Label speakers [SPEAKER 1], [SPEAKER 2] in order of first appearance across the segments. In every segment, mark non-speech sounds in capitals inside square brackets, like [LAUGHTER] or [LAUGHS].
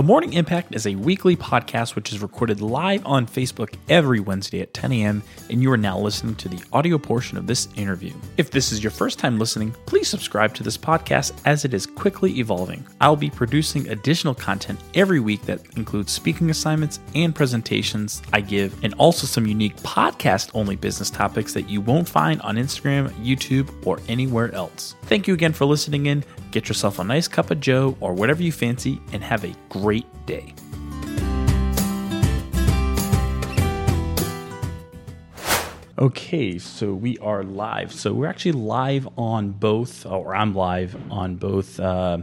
[SPEAKER 1] The Morning Impact is a weekly podcast which is recorded live on Facebook every Wednesday at 10 a.m., and you are now listening to the audio portion of this interview. If this is your first time listening, please subscribe to this podcast as it is quickly evolving. I'll be producing additional content every week that includes speaking assignments and presentations I give, and also some unique podcast only business topics that you won't find on Instagram, YouTube, or anywhere else. Thank you again for listening in. Get yourself a nice cup of Joe or whatever you fancy, and have a great day. Okay, so we are live. So we're actually live on both, or I'm live on both uh,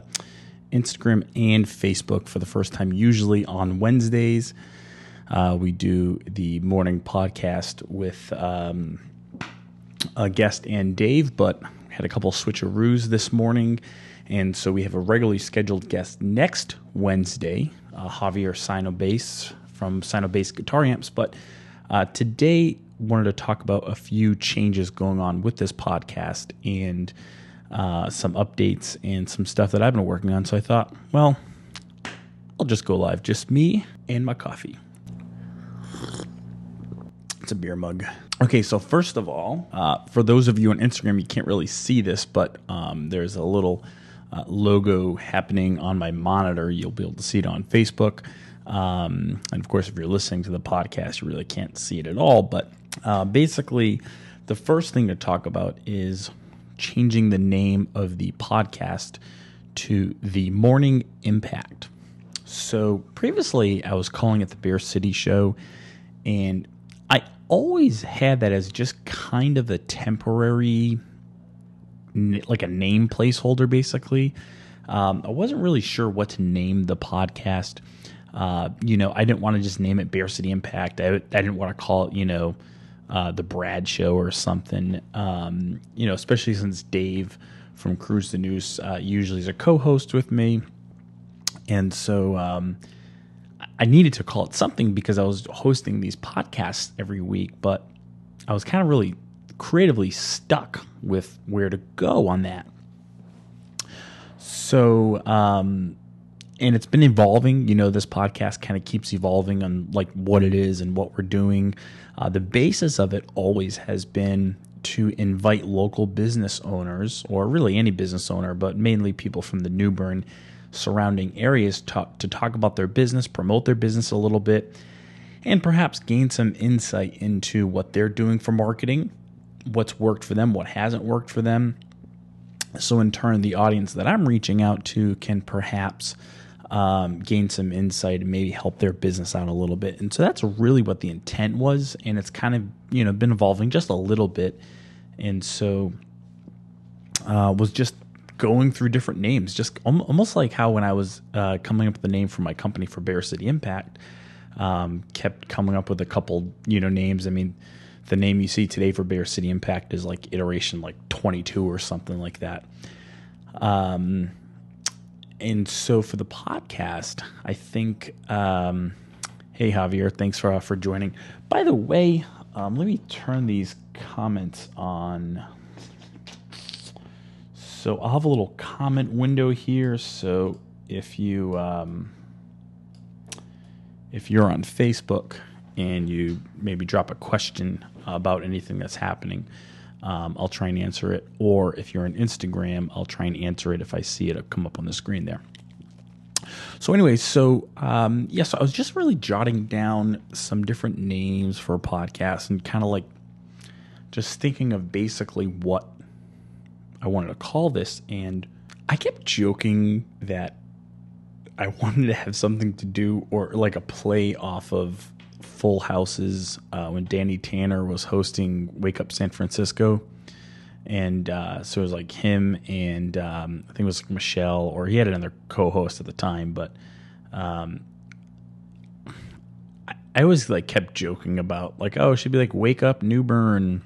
[SPEAKER 1] Instagram and Facebook for the first time. Usually on Wednesdays, uh, we do the morning podcast with um, a guest and Dave, but had a couple switcheroos this morning. And so we have a regularly scheduled guest next Wednesday, uh, Javier Sinobase from Sinobase Guitar Amps. But uh, today, wanted to talk about a few changes going on with this podcast and uh, some updates and some stuff that I've been working on. So I thought, well, I'll just go live, just me and my coffee. It's a beer mug. Okay, so first of all, uh, for those of you on Instagram, you can't really see this, but um, there's a little uh, logo happening on my monitor. You'll be able to see it on Facebook. Um, and of course, if you're listening to the podcast, you really can't see it at all. But uh, basically, the first thing to talk about is changing the name of the podcast to the Morning Impact. So previously, I was calling it the Bear City Show, and I always had that as just kind of a temporary like a name placeholder, basically. Um, I wasn't really sure what to name the podcast. Uh, you know, I didn't want to just name it Bear City Impact. I, I didn't want to call it, you know, uh, the Brad Show or something. Um, you know, especially since Dave from Cruise the News uh, usually is a co-host with me, and so um, I needed to call it something because I was hosting these podcasts every week, but I was kind of really creatively stuck with where to go on that. So, um, and it's been evolving. You know, this podcast kind of keeps evolving on like what it is and what we're doing. Uh, the basis of it always has been to invite local business owners, or really any business owner, but mainly people from the New Bern surrounding areas to, to talk about their business, promote their business a little bit, and perhaps gain some insight into what they're doing for marketing what's worked for them, what hasn't worked for them. So, in turn, the audience that I'm reaching out to can perhaps um, gain some insight and maybe help their business out a little bit. And so that's really what the intent was, and it's kind of you know been evolving just a little bit. And so uh, was just going through different names, just almost like how when I was uh, coming up with the name for my company for Bear City Impact, um, kept coming up with a couple you know names. I mean the name you see today for Bear City Impact is like iteration like 22 or something like that. Um, and so for the podcast, I think, um, hey Javier, thanks for uh, for joining. By the way, um, let me turn these comments on. So I'll have a little comment window here. So if you um, if you're on Facebook and you maybe drop a question about anything that's happening, um, I'll try and answer it. Or if you're on Instagram, I'll try and answer it if I see it come up on the screen there. So, anyway, so um, yes, yeah, so I was just really jotting down some different names for podcasts and kind of like just thinking of basically what I wanted to call this. And I kept joking that I [LAUGHS] wanted to have something to do or like a play off of Full Houses uh, when Danny Tanner was hosting Wake Up San Francisco. And uh, so it was like him and um, I think it was Michelle, or he had another co host at the time. But um, I, I always like kept joking about, like, oh, it should be like Wake Up New Bern.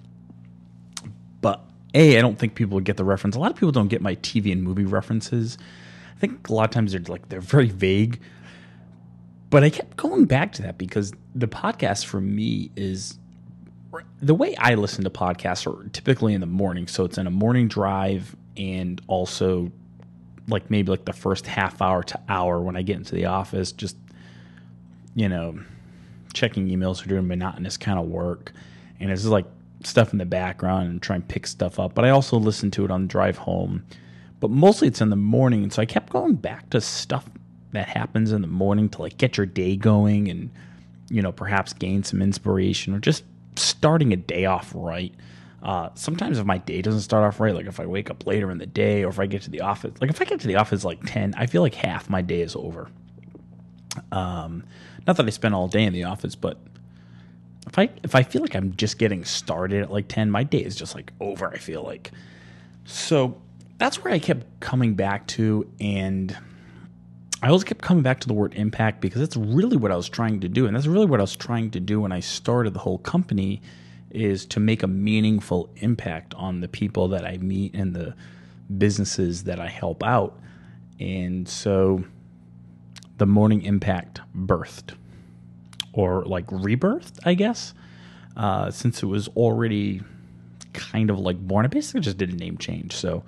[SPEAKER 1] But A, I don't think people would get the reference. A lot of people don't get my TV and movie references. I think a lot of times they're like, they're very vague. But I kept going back to that because the podcast for me is the way I listen to podcasts are typically in the morning. So it's in a morning drive and also like maybe like the first half hour to hour when I get into the office, just you know, checking emails or doing monotonous kind of work, and it's just like stuff in the background and try and pick stuff up. But I also listen to it on the drive home. But mostly it's in the morning, and so I kept going back to stuff that happens in the morning to like get your day going and you know perhaps gain some inspiration or just starting a day off right. Uh, sometimes if my day doesn't start off right, like if I wake up later in the day or if I get to the office, like if I get to the office like 10, I feel like half my day is over. Um, not that I spend all day in the office, but if I if I feel like I'm just getting started at like 10, my day is just like over, I feel like. So that's where I kept coming back to and I always kept coming back to the word impact because that's really what I was trying to do and that's really what I was trying to do when I started the whole company is to make a meaningful impact on the people that I meet and the businesses that I help out. And so the morning impact birthed or like rebirthed, I guess, uh, since it was already kind of like born. I basically just did a name change. So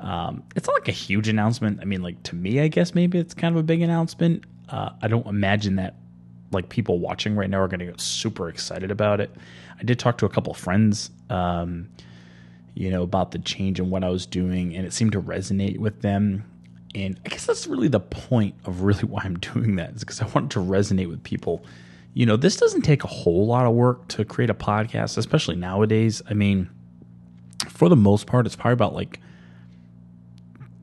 [SPEAKER 1] um, it's not like a huge announcement. I mean, like to me, I guess maybe it's kind of a big announcement. Uh, I don't imagine that like people watching right now are going to get super excited about it. I did talk to a couple friends, um, you know, about the change and what I was doing, and it seemed to resonate with them. And I guess that's really the point of really why I'm doing that is because I want to resonate with people. You know, this doesn't take a whole lot of work to create a podcast, especially nowadays. I mean, for the most part, it's probably about like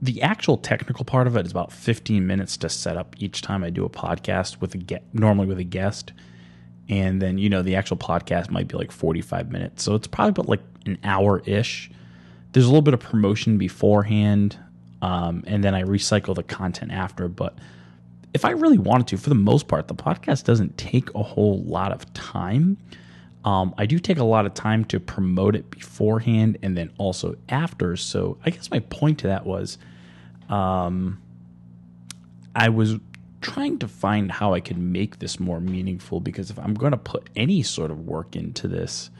[SPEAKER 1] the actual technical part of it is about 15 minutes to set up each time I do a podcast with a get normally with a guest. And then, you know, the actual podcast might be like 45 minutes. So it's probably about like an hour ish. There's a little bit of promotion beforehand um, and then I recycle the content after. But if I really wanted to, for the most part, the podcast doesn't take a whole lot of time. Um, I do take a lot of time to promote it beforehand and then also after. So I guess my point to that was um, I was trying to find how I could make this more meaningful because if I'm going to put any sort of work into this,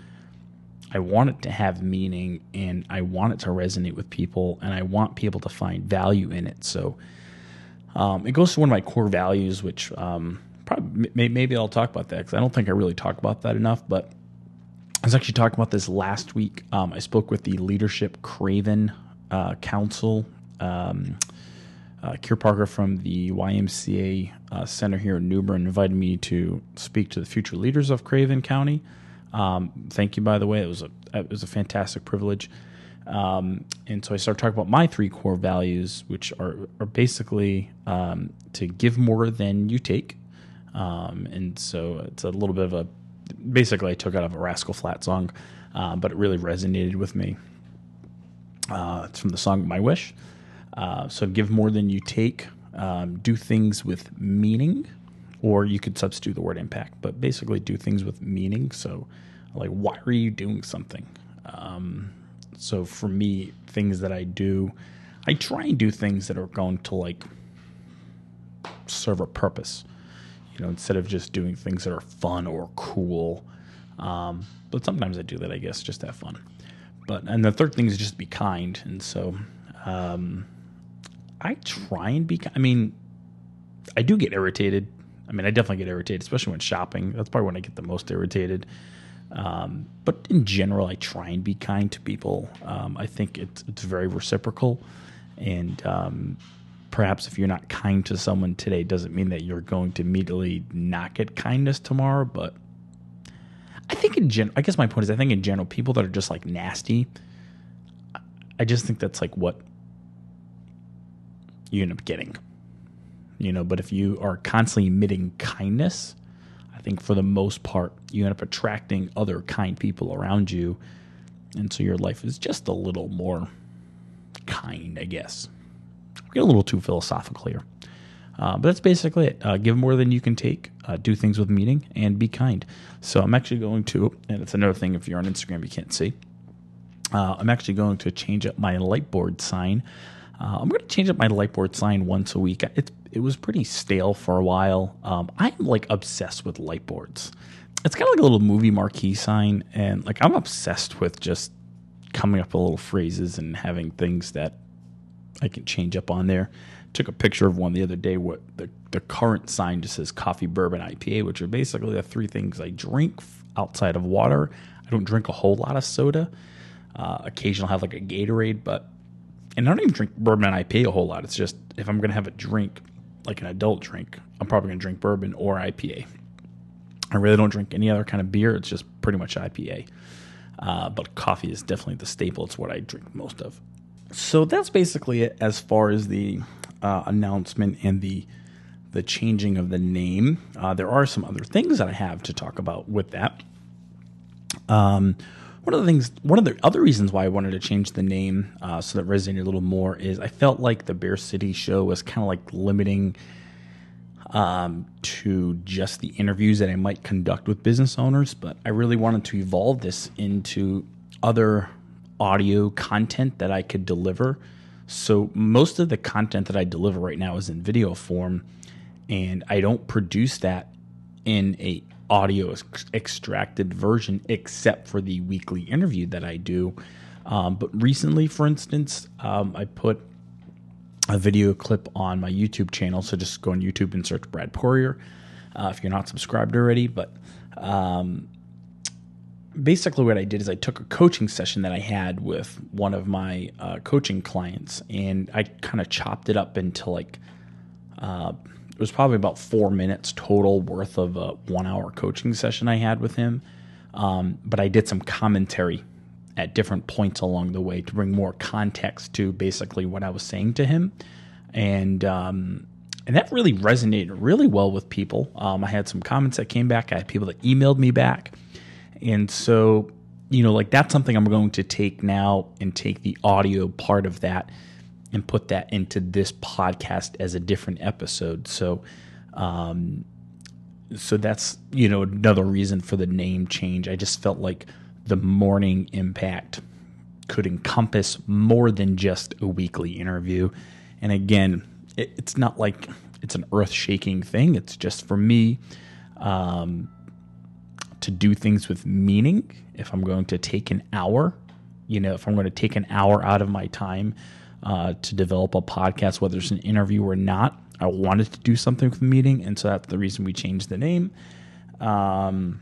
[SPEAKER 1] I want it to have meaning and I want it to resonate with people and I want people to find value in it. So um, it goes to one of my core values, which um, probably maybe I'll talk about that because I don't think I really talk about that enough. But I was actually talking about this last week. Um, I spoke with the Leadership Craven uh, Council. Um, uh, Kier Parker from the YMCA uh, Center here in New Bern invited me to speak to the future leaders of Craven County. Um, thank you, by the way. It was a it was a fantastic privilege. Um, and so I started talking about my three core values, which are are basically um, to give more than you take. Um, and so it's a little bit of a basically I took out of a Rascal Flatts song, uh, but it really resonated with me. Uh, it's from the song My Wish. Uh, so give more than you take. Um, do things with meaning or you could substitute the word impact, but basically do things with meaning. So, like, why are you doing something? Um, so, for me, things that I do, I try and do things that are going to like serve a purpose, you know, instead of just doing things that are fun or cool. Um, but sometimes I do that, I guess, just to have fun. But and the third thing is just be kind, and so um, I try and be. I mean, I do get irritated I mean, I definitely get irritated, especially when shopping. That's probably when I get the most irritated. Um, but in general, I try and be kind to people. Um, I think it's, it's very reciprocal. And um, perhaps if you're not kind to someone today, doesn't mean that you're going to immediately not get kindness tomorrow. But I think in general, I guess my point is, I think in general, people that are just like nasty, I just think that's like what you end up getting you know but if you are constantly emitting kindness i think for the most part you end up attracting other kind people around you and so your life is just a little more kind i guess get a little too philosophical here uh, but that's basically it. Uh, give more than you can take, uh, do things with meaning, and be kind. So I'm actually going to, and it's another thing if you're on Instagram you can't see. Uh, I'm actually going to change up my lightboard sign. Uh, I'm going to change up my lightboard sign once a week. It's it was pretty stale for a while. Um, I'm like obsessed with lightboards. It's kind of like a little movie marquee sign, and like I'm obsessed with just coming up with little phrases and having things that I can change up on there. Took a picture of one the other day. What the the current sign just says coffee, bourbon, IPA, which are basically the three things I drink outside of water. I don't drink a whole lot of soda. Uh, occasionally, I'll have like a Gatorade, but and I don't even drink bourbon and IPA a whole lot. It's just if I'm gonna have a drink, like an adult drink, I'm probably gonna drink bourbon or IPA. I really don't drink any other kind of beer. It's just pretty much IPA. Uh, but coffee is definitely the staple. It's what I drink most of. So that's basically it as far as the uh, announcement and the the changing of the name. Uh, there are some other things that I have to talk about with that. Um, one of the things, one of the other reasons why I wanted to change the name uh, so that resonated a little more is I felt like the Bear City show was kind of like limiting um, to just the interviews that I might conduct with business owners, but I really wanted to evolve this into other audio content that I could deliver. So most of the content that I deliver right now is in video form, and I don't produce that in a audio extracted version except for the weekly interview that I do. Um, but recently, for instance, um, I put a video clip on my YouTube channel. So just go on YouTube and search Brad Poirier uh, if you're not subscribed already. But um, basically, what I did is I took a coaching session that I had with one of my uh, coaching clients and I kind of chopped it up into like, uh, it was probably about four minutes total worth of a one hour coaching session I had with him. Um, but I did some commentary at different points along the way to bring more context to basically what I was saying to him, and um, and that really resonated really well with people. Um, I had some comments that came back. I had people that emailed me back, and so you know, like that's something I'm going to take now and take the audio part of that and put that into this podcast as a different episode. So. Um, so that's you know another reason for the name change. I just felt like the morning impact could encompass more than just a weekly interview. And again, it, it's not like it's an earth shaking thing. It's just for me um, to do things with meaning. If I'm going to take an hour, you know, if I'm going to take an hour out of my time uh, to develop a podcast, whether it's an interview or not, I wanted to do something with meaning. And so that's the reason we changed the name. Um,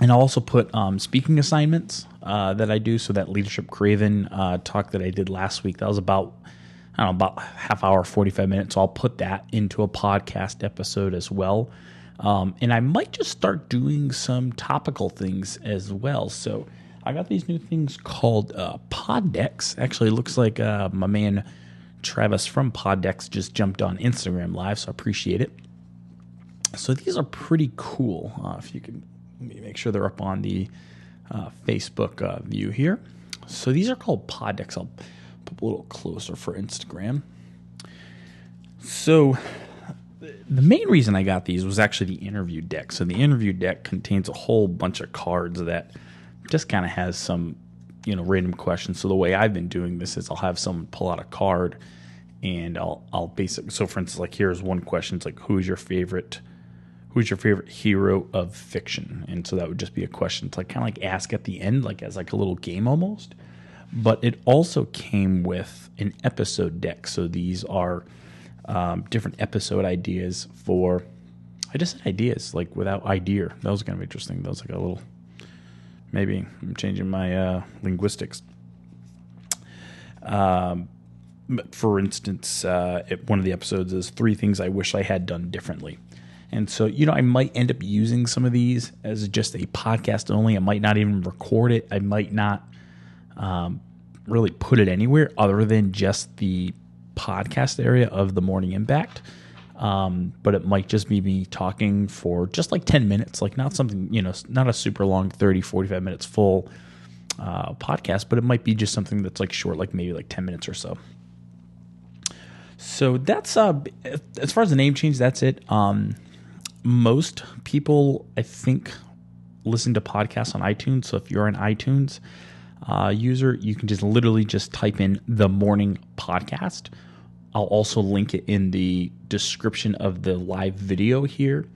[SPEAKER 1] and I'll also put um, speaking assignments uh, that I do. So that leadership craven uh, talk that I did last week, that was about I don't know about half hour, forty five minutes. So I'll put that into a podcast episode as well. Um, and I might just start doing some topical things as well. So I got these new things called uh, Poddex. Actually, looks like uh, my man Travis from Poddex just jumped on Instagram Live, so I appreciate it. So these are pretty cool. Uh, if you can make sure they're up on the uh, Facebook uh, view here. So these are called pod decks. I'll put a little closer for Instagram. So the main reason I got these was actually the interview deck. So the interview deck contains a whole bunch of cards that just kind of has some, you know, random questions. So the way I've been doing this is I'll have someone pull out a card and I'll I'll basically so for instance like here's one question it's like who is your favorite who's your favorite hero of fiction? And so that would just be a question to like kind of like ask at the end, like as like a little game almost. But it also came with an episode deck. So these are um, different episode ideas for. I just said ideas like without idea. That was kind of interesting. That was like a little. Maybe I'm changing my uh, linguistics. Um, for instance, uh, one of the episodes is three things I wish I had done differently. And so, you know, I might end up using some of these as just a podcast only. I might not even record it. I might not um, really put it anywhere other than just the podcast area of the Morning Impact. Um, but it might just be me talking for just like 10 minutes, like not something, you know, not a super long 30, 45 minutes full uh, podcast, but it might be just something that's like short, like maybe like 10 minutes or so. So that's uh, as far as the name change, that's it. Um, most people, I think, listen to podcasts on iTunes. So if you're an iTunes uh, user, you can just literally just type in the morning podcast. I'll also link it in the description of the live video here.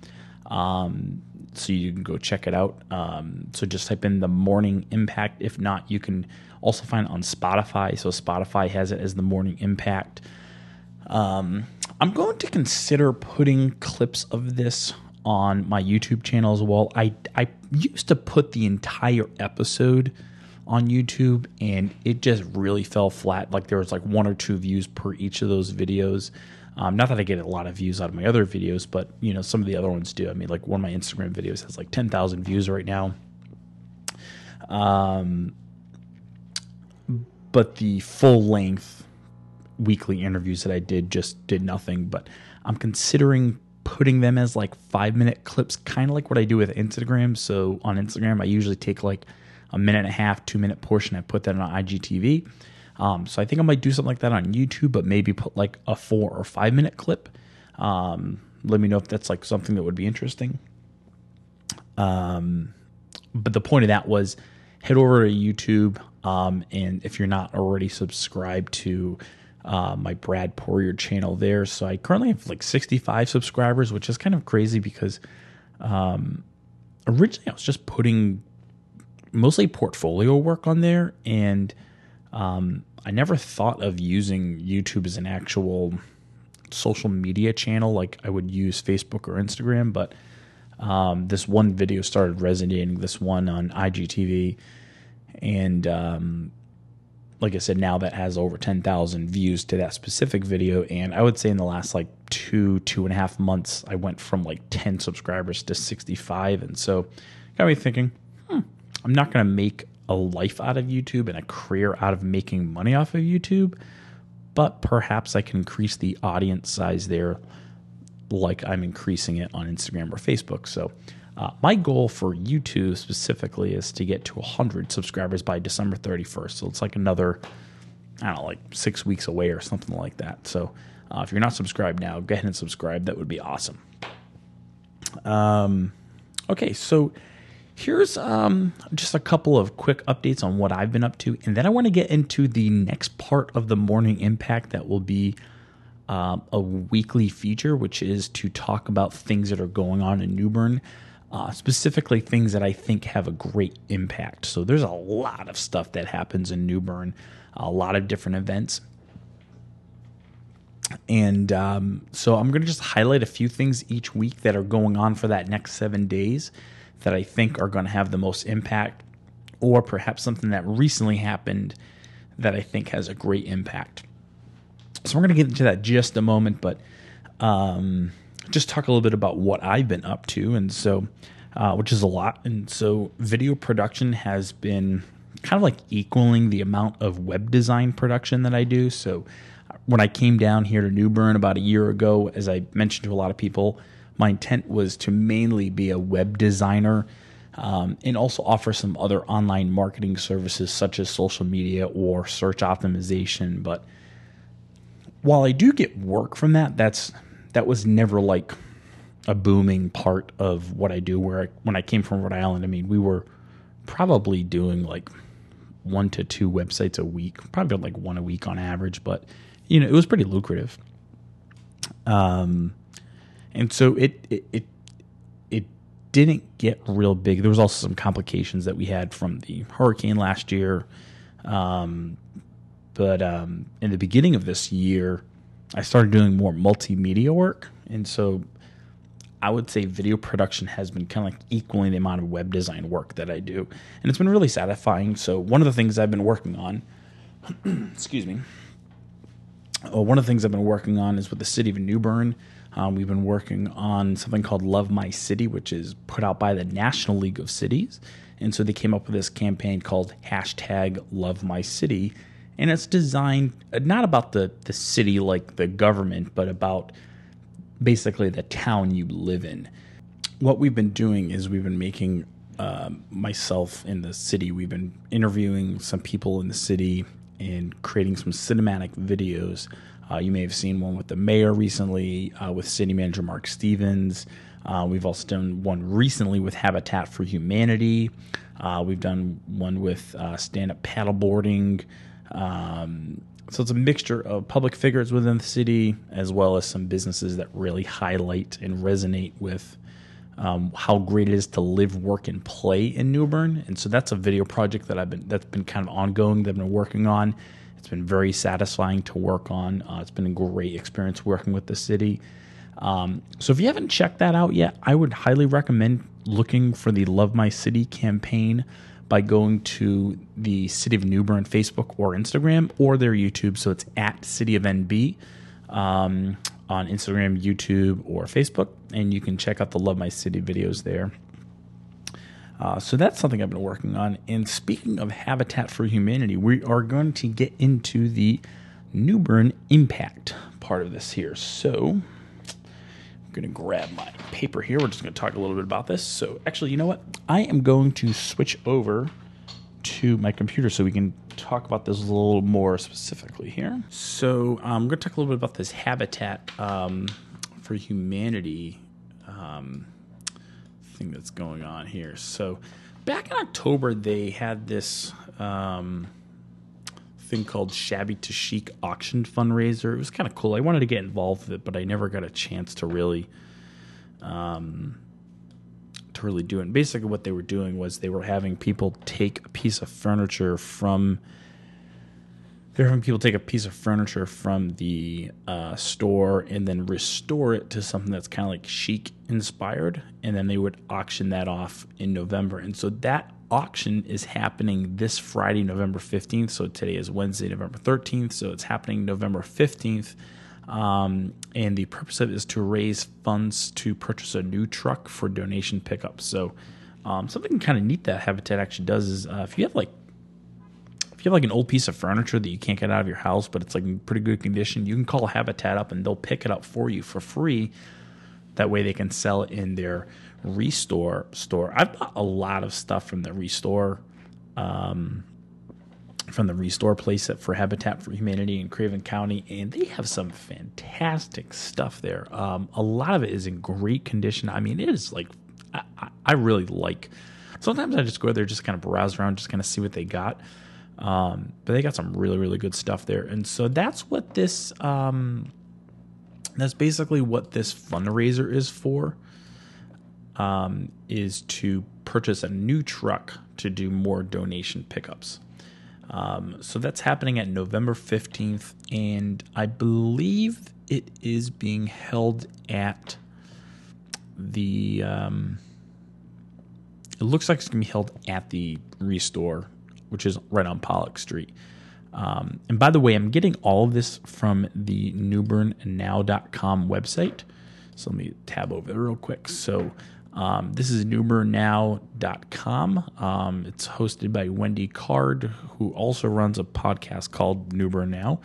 [SPEAKER 1] Um, so you can go check it out. Um, so just type in the Morning Impact. If not, you can also find it on Spotify. So Spotify has it as the Morning Impact. Um, I'm going to consider putting clips of this on my YouTube channel as well. I I used to put the entire episode on YouTube and it just really fell flat. Like there was like one or two views per each of those videos. Um, not that I get a lot of views out of my other videos, but you know some of the other ones do. I mean, like one of my Instagram videos has like ten thousand views right now. Um, but the full length weekly interviews that I did just did nothing. But I'm considering putting them as like five minute clips, kind of like what I do with Instagram. So on Instagram, I usually take like a minute and a half, two minute portion. I put that on IGTV. Um, so I think I might do something like that on YouTube, but maybe put like a four or five minute clip. Um, let me know if that's like something that would be interesting. Um, but the point of that was head over to YouTube. Um, and if you're not already subscribed to uh, my Brad Poirier channel there, so I currently have like 65 subscribers, which is kind of crazy because um, originally I was just putting mostly portfolio work on there, and um, I never thought of using YouTube as an actual social media channel like I would use Facebook or Instagram, but um, this one video started resonating. This one on IGTV, and um, like I said, now that has over ten thousand views to that specific video. And I would say in the last like two two and a half months, I went from like ten subscribers to sixty five, and so got me thinking. I'm not going to make a life out of YouTube and a career out of making money off of YouTube, but perhaps I can increase the audience size there like I'm increasing it on Instagram or Facebook. So, uh, my goal for YouTube specifically is to get to 100 subscribers by December 31st. So, it's like another, I don't know, like six weeks away or something like that. So, uh, if you're not subscribed now, go ahead and subscribe. That would be awesome. Um, okay, so here's um, just a couple of quick updates on what I've been up to, and then I want to get into the next part of the morning impact that will be uh, a weekly feature, which is to talk about things that are going on in New Bern. Uh, specifically, things that I think have a great impact. So, there's a lot of stuff that happens in New Bern, a lot of different events. And um, so, I'm going to just highlight a few things each week that are going on for that next seven days that I think are going to have the most impact, or perhaps something that recently happened that I think has a great impact. So we're going to get into that just a moment, but um, just talk a little bit about what I've been up to, and so uh, which is a lot. And so video production has been kind of like equaling the amount of web design production that I do. So when I came down here to New Bern about a year ago, as I mentioned to a lot of people, my intent was to mainly be a web designer um, and also offer some other online marketing services such as social media or search optimization. But while I do get work from that, that's that was never like a booming part of what I do. Where I, when I came from Rhode Island, I mean, we were probably doing like one to two websites a week, probably like one a week on average, but you know, it was pretty lucrative. Um, and so it it it, didn't get real big. There was also some complications that we had from the hurricane last year. Um, but um, in the beginning of this year, I started doing more multimedia work, and so I would say video production has been kind of like equaling the amount of web design work that I do, and it's been really satisfying. So one of the things I've been working on, [CLEARS THROAT] excuse me, uh, one of the things I've been working on is with the city of New Bern. Um, we've been working on something called Love My City, which is put out by the National League of Cities. And so they came up with this campaign called hashtag Love My City. And it's designed uh, not about the, the city like the government, but about basically the town you live in. What we've been doing is we've been making uh, myself in the city, we've been interviewing some people in the city and creating some cinematic videos uh, you may have seen one with the mayor recently, uh, with city manager Mark Stevens. Uh, we've also done one recently with Habitat for Humanity. Uh, we've done one with uh, stand up paddleboarding. Um, so it's a mixture of public figures within the city as well as some businesses that really highlight and resonate with um, how great it is to live, work, and play in New Bern. And so that's a video project that I've been that's been kind of ongoing that I've been working on. It's been very satisfying to work on. Uh, it's been a great experience working with the city. Um, so if you haven't checked that out yet, I would highly recommend looking for the Love My City campaign by going to the City of New Bern Facebook or Instagram or their YouTube. So it's at City of NB um, on Instagram, YouTube, or Facebook, and you can check out the Love My City videos there. Uh, so that's something I've been working on. And speaking of Habitat for Humanity, we are going to get into the New Bern impact part of this here. So I'm going to grab my paper here. We're just going to talk a little bit about this. So, actually, you know what? I am going to switch over to my computer so we can talk about this a little more specifically here. So, I'm going to talk a little bit about this Habitat um, for Humanity um, thing that's going on here. So, back in October, they had this um, thing called Shabby to Chic auction fundraiser. It was kind of cool. I wanted to get involved with it, but I never got a chance to really, um, to really do it. And basically, what they were doing was they were having people take a piece of furniture from. They're having people take a piece of furniture from the uh, store and then restore it to something that's kind of like chic inspired, and then they would auction that off in November. And so that auction is happening this Friday, November 15th. So today is Wednesday, November 13th. So it's happening November 15th. Um, and the purpose of it is to raise funds to purchase a new truck for donation pickup. So um, something kind of neat that Habitat actually does is uh, if you have like you have like an old piece of furniture that you can't get out of your house, but it's like in pretty good condition, you can call Habitat up and they'll pick it up for you for free. That way they can sell it in their Restore store. I've bought a lot of stuff from the Restore, um, from the Restore place for Habitat for Humanity in Craven County, and they have some fantastic stuff there. Um, a lot of it is in great condition. I mean, it is like I, I really like. Sometimes I just go there, just kind of browse around, just kind of see what they got. Um, but they got some really, really good stuff there, and so that's what this. Um, that's basically what this fundraiser is for um, is to purchase a new truck to do more donation pickups. Um, so that's happening at November 15th, and I believe it is being held at the. Um, it looks like it's going to be held at the Restore, which is right on Pollock Street. Um, and by the way, I'm getting all of this from the newbernnow.com website. So let me tab over there real quick. So um, this is newbernnow.com. Um, it's hosted by Wendy Card, who also runs a podcast called New Bern Now.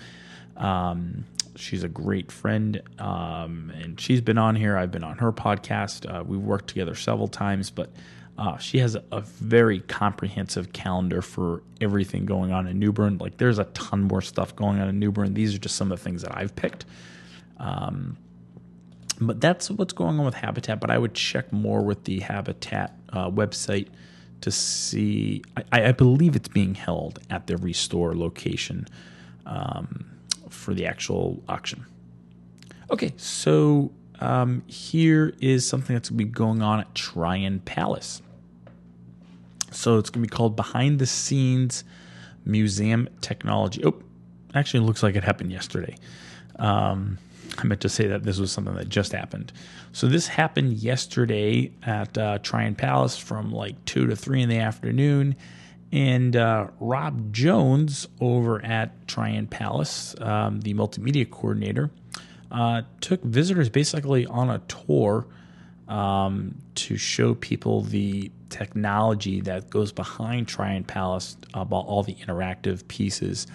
[SPEAKER 1] Um, she's a great friend, um, and she's been on here. I've been on her podcast. Uh, we've worked together several times, but uh, she has a, very comprehensive calendar for everything going on in New Bern. Like, there's a ton more stuff going on in New Bern. These are just some of the things that I've picked. Um, but that's what's going on with Habitat. But I would check more with the Habitat uh, website to see. I, I, believe it's being held at the Restore location um, for the actual auction. Okay, so um, here is something that's going to be going on at Tryon Palace. So it's going to be called Behind the Scenes Museum Technology. Oh, actually, looks like it happened yesterday. Um, I meant to say that this was something that just happened. So this happened yesterday at uh, Tryon Palace from like two to three in the afternoon, and uh, Rob Jones over at Tryon Palace, um, the multimedia coordinator, uh, took visitors basically on a tour um, to show people the technology that goes behind Tryon Palace about all the interactive pieces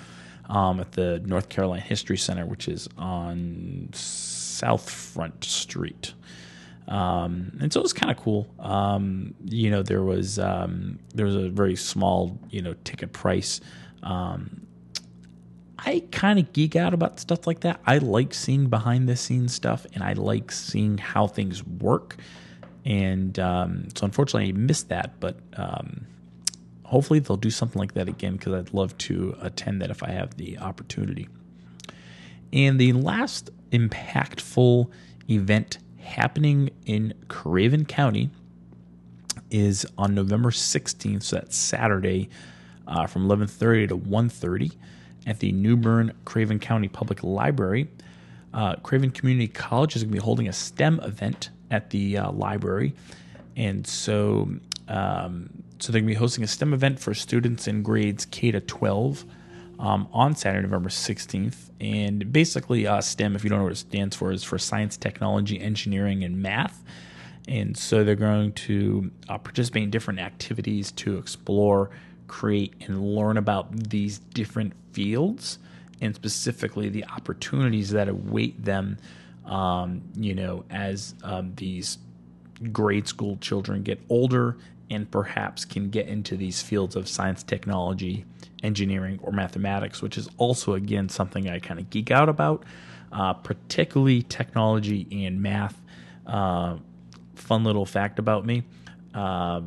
[SPEAKER 1] um, at the North Carolina History Center, which is on South Front Street. Um, and so it was kind of cool. Um, you know, there was um, there was a very small you know ticket price. I kind of geek out about stuff like that. I like seeing behind the scenes stuff, and I like seeing how things work. And um, so, unfortunately, I missed that, but um, hopefully they'll do something like that again because I'd love to attend that if I have the opportunity. And the last impactful event happening in Craven County is on November 16th, so that's Saturday, uh, from 11:30 to 1:30 at the New Bern Craven County Public Library. Uh, Craven Community College is going to be holding a STEM event at the uh, library, and so um, so they're going to be hosting a STEM event for students in grades K to 12 um, on Saturday, November 16th. And basically, uh, STEM, if you don't know what it stands for, is for science, technology, engineering, and math. And so they're going to uh, participate in different activities to explore, create, and learn about these different fields and specifically the opportunities that await them, um, you know, as um, these grade school children get older and perhaps can get into these fields of science, technology, engineering, or mathematics, which is also, again, something I kind of geek out about, uh, particularly technology and math. Uh, fun little fact about me uh,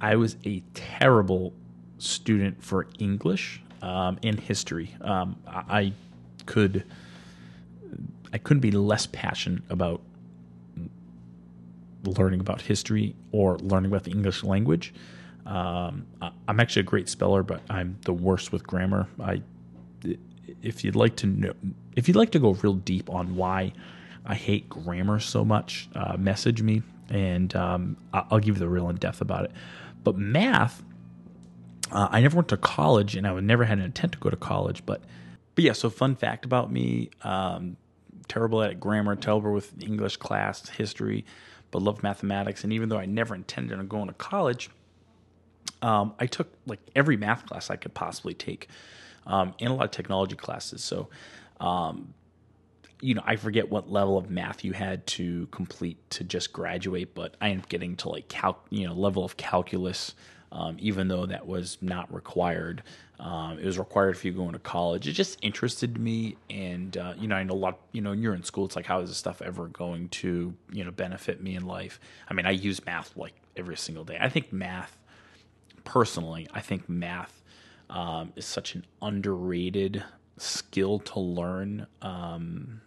[SPEAKER 1] I was a terrible student for English um, and history. Um, I could. I couldn't be less passionate about learning about history or learning about the English language. Um, I'm actually a great speller, but I'm the worst with grammar. I, if you'd like to know, if you'd like to go real deep on why I hate grammar so much, uh, message me and um, I'll give you the real in depth about it. But math, uh, I never went to college, and I would never had an intent to go to college. But, but yeah. So fun fact about me: um, terrible at grammar, terrible with English class, history but loved mathematics. And even though I never intended on going to college, um, I took like every math class I could possibly take, um, and a lot of technology classes. So, um, you know, I forget what level of math you had to complete to just graduate, but I up getting to like you know, level of calculus, um, even though that was not required. Um, it was required if you go into college. It just interested me, and uh, you know, I know a lot. You know, you're in school. It's like, how is this stuff ever going to you know benefit me in life? I mean, I use math like every single day. I think math, personally, I think math um, is such an underrated skill to learn. Um,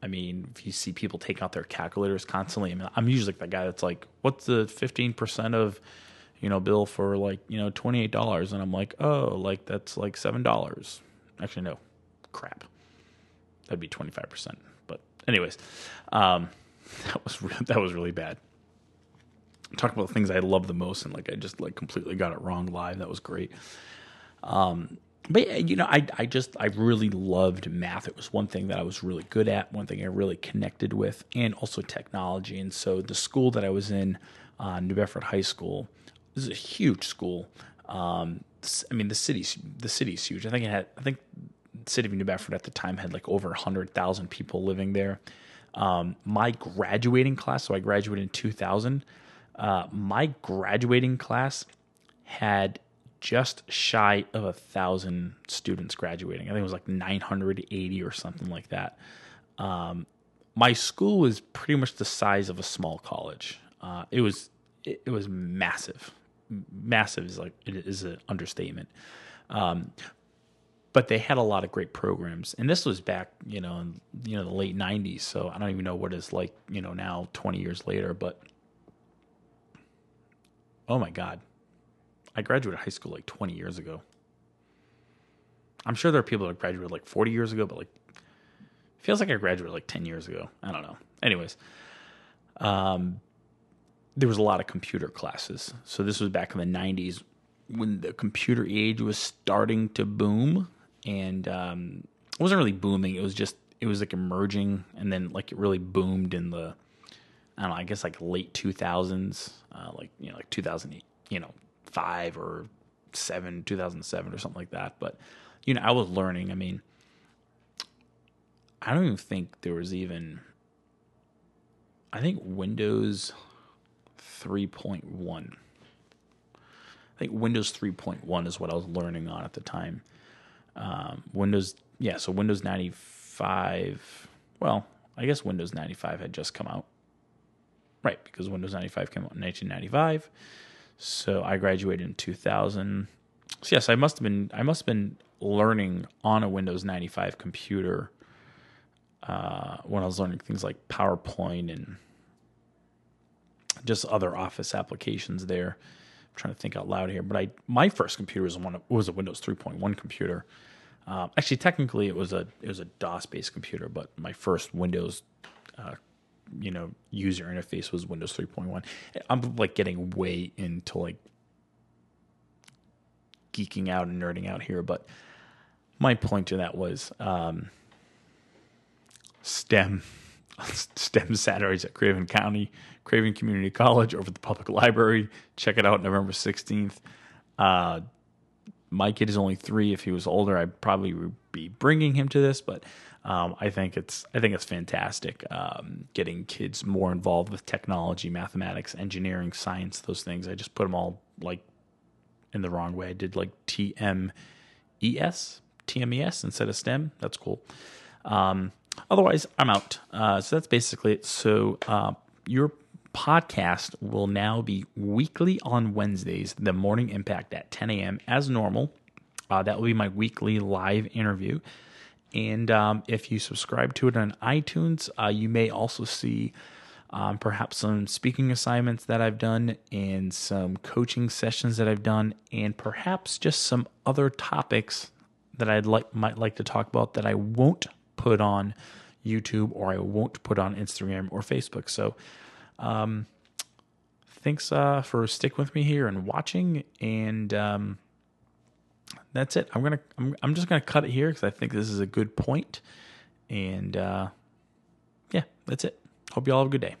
[SPEAKER 1] I mean, if you see people take out their calculators constantly, I mean, I'm usually that guy that's like, "What's the 15 percent of?" You know, bill for like, you know, $28. And I'm like, oh, like that's like $7. Actually, no, crap. That'd be 25%. But anyways, um, [LAUGHS] that was, re- that was really bad. Talk about the things I love the most. And like, I just like completely got it wrong live. That was great. Um, but you know, I I just I really loved math. It was one thing that I was really good at, one thing I really connected with, and also technology. And so the school that I was in, uh, New Bedford High School, this is a huge school. Um, I mean, the city's the city's huge. I think it had. I think the city of New Bedford at the time had like over hundred thousand people living there. Um, my graduating class, so I graduated in two thousand. Uh, my graduating class had just shy of a thousand students graduating. I think it was like 980 or something like that. Um, my school was pretty much the size of a small college. Uh, it was it, it, was massive massive is like it is an understatement. Um, but they had a lot of great programs, and this was back, you know, in you know the late '90s. So I don't even know what it's like, you know, now 20 years later. But oh my god, I graduated high school like 20 years ago. I'm sure there are people that graduated like 40 years ago, but like feels like I graduated like 10 years ago. I don't know. Anyways, um, there was a lot of computer classes. So this was back in the 90s when the computer age was starting to boom and um, it wasn't really booming. It was just it was like emerging and then like it really boomed in the I don't know, I guess like late 2000s, uh, like you know like 2008, you know, 5 or 7, 2007 or something like that. But you know, I was learning. I mean, I don't even think there was even I think Windows 3.1. I think Windows 3.1 is what I was learning on at the time. Um, Windows, yeah, so Windows 95. Well, I guess Windows 95 had just come out. Right, because Windows 95 came out in 1995. So I graduated in 2000. So yes, I must have been I must have been learning on a Windows 95 computer uh, when I was learning things like PowerPoint and just other Office applications there. I'm trying to think out loud here, but I my first computer was one was a Windows 3.1 computer. Um, actually, technically, it was a it was a DOS based computer, but my first Windows, uh, you know, user interface was Windows 3.1. I'm like getting way into like geeking out and nerding out here, but my point to that was um, STEM, [LAUGHS] STEM Saturdays at Craven County, Craven Community College over the public library. Check it out November 16th. Uh, my kid is only three. If he was older, I'd probably be bringing him to this, but um, I think it's I think it's fantastic um, getting kids more involved with technology, mathematics, engineering, science, those things. I just put them all like in the wrong way. I did like T M E S TMES instead of STEM. That's cool. Um, otherwise, I'm out. Uh, so that's basically it. So uh, your podcast will now be weekly on Wednesdays, the morning impact at 10 a.m. as normal. Uh, that will be my weekly live interview. And um, if you subscribe to it on iTunes, uh, you may also see um, perhaps some speaking assignments that I've done and some coaching sessions that I've done, and perhaps just some other topics that I'd like might like to talk about that I won't put on YouTube or I won't put on Instagram or Facebook. So, um, thanks uh, for sticking with me here and watching. And um, that's it. I'm gonna I'm, I'm just gonna cut it here because I think this is a good point. And uh, yeah, that's it. Hope you all have a good day.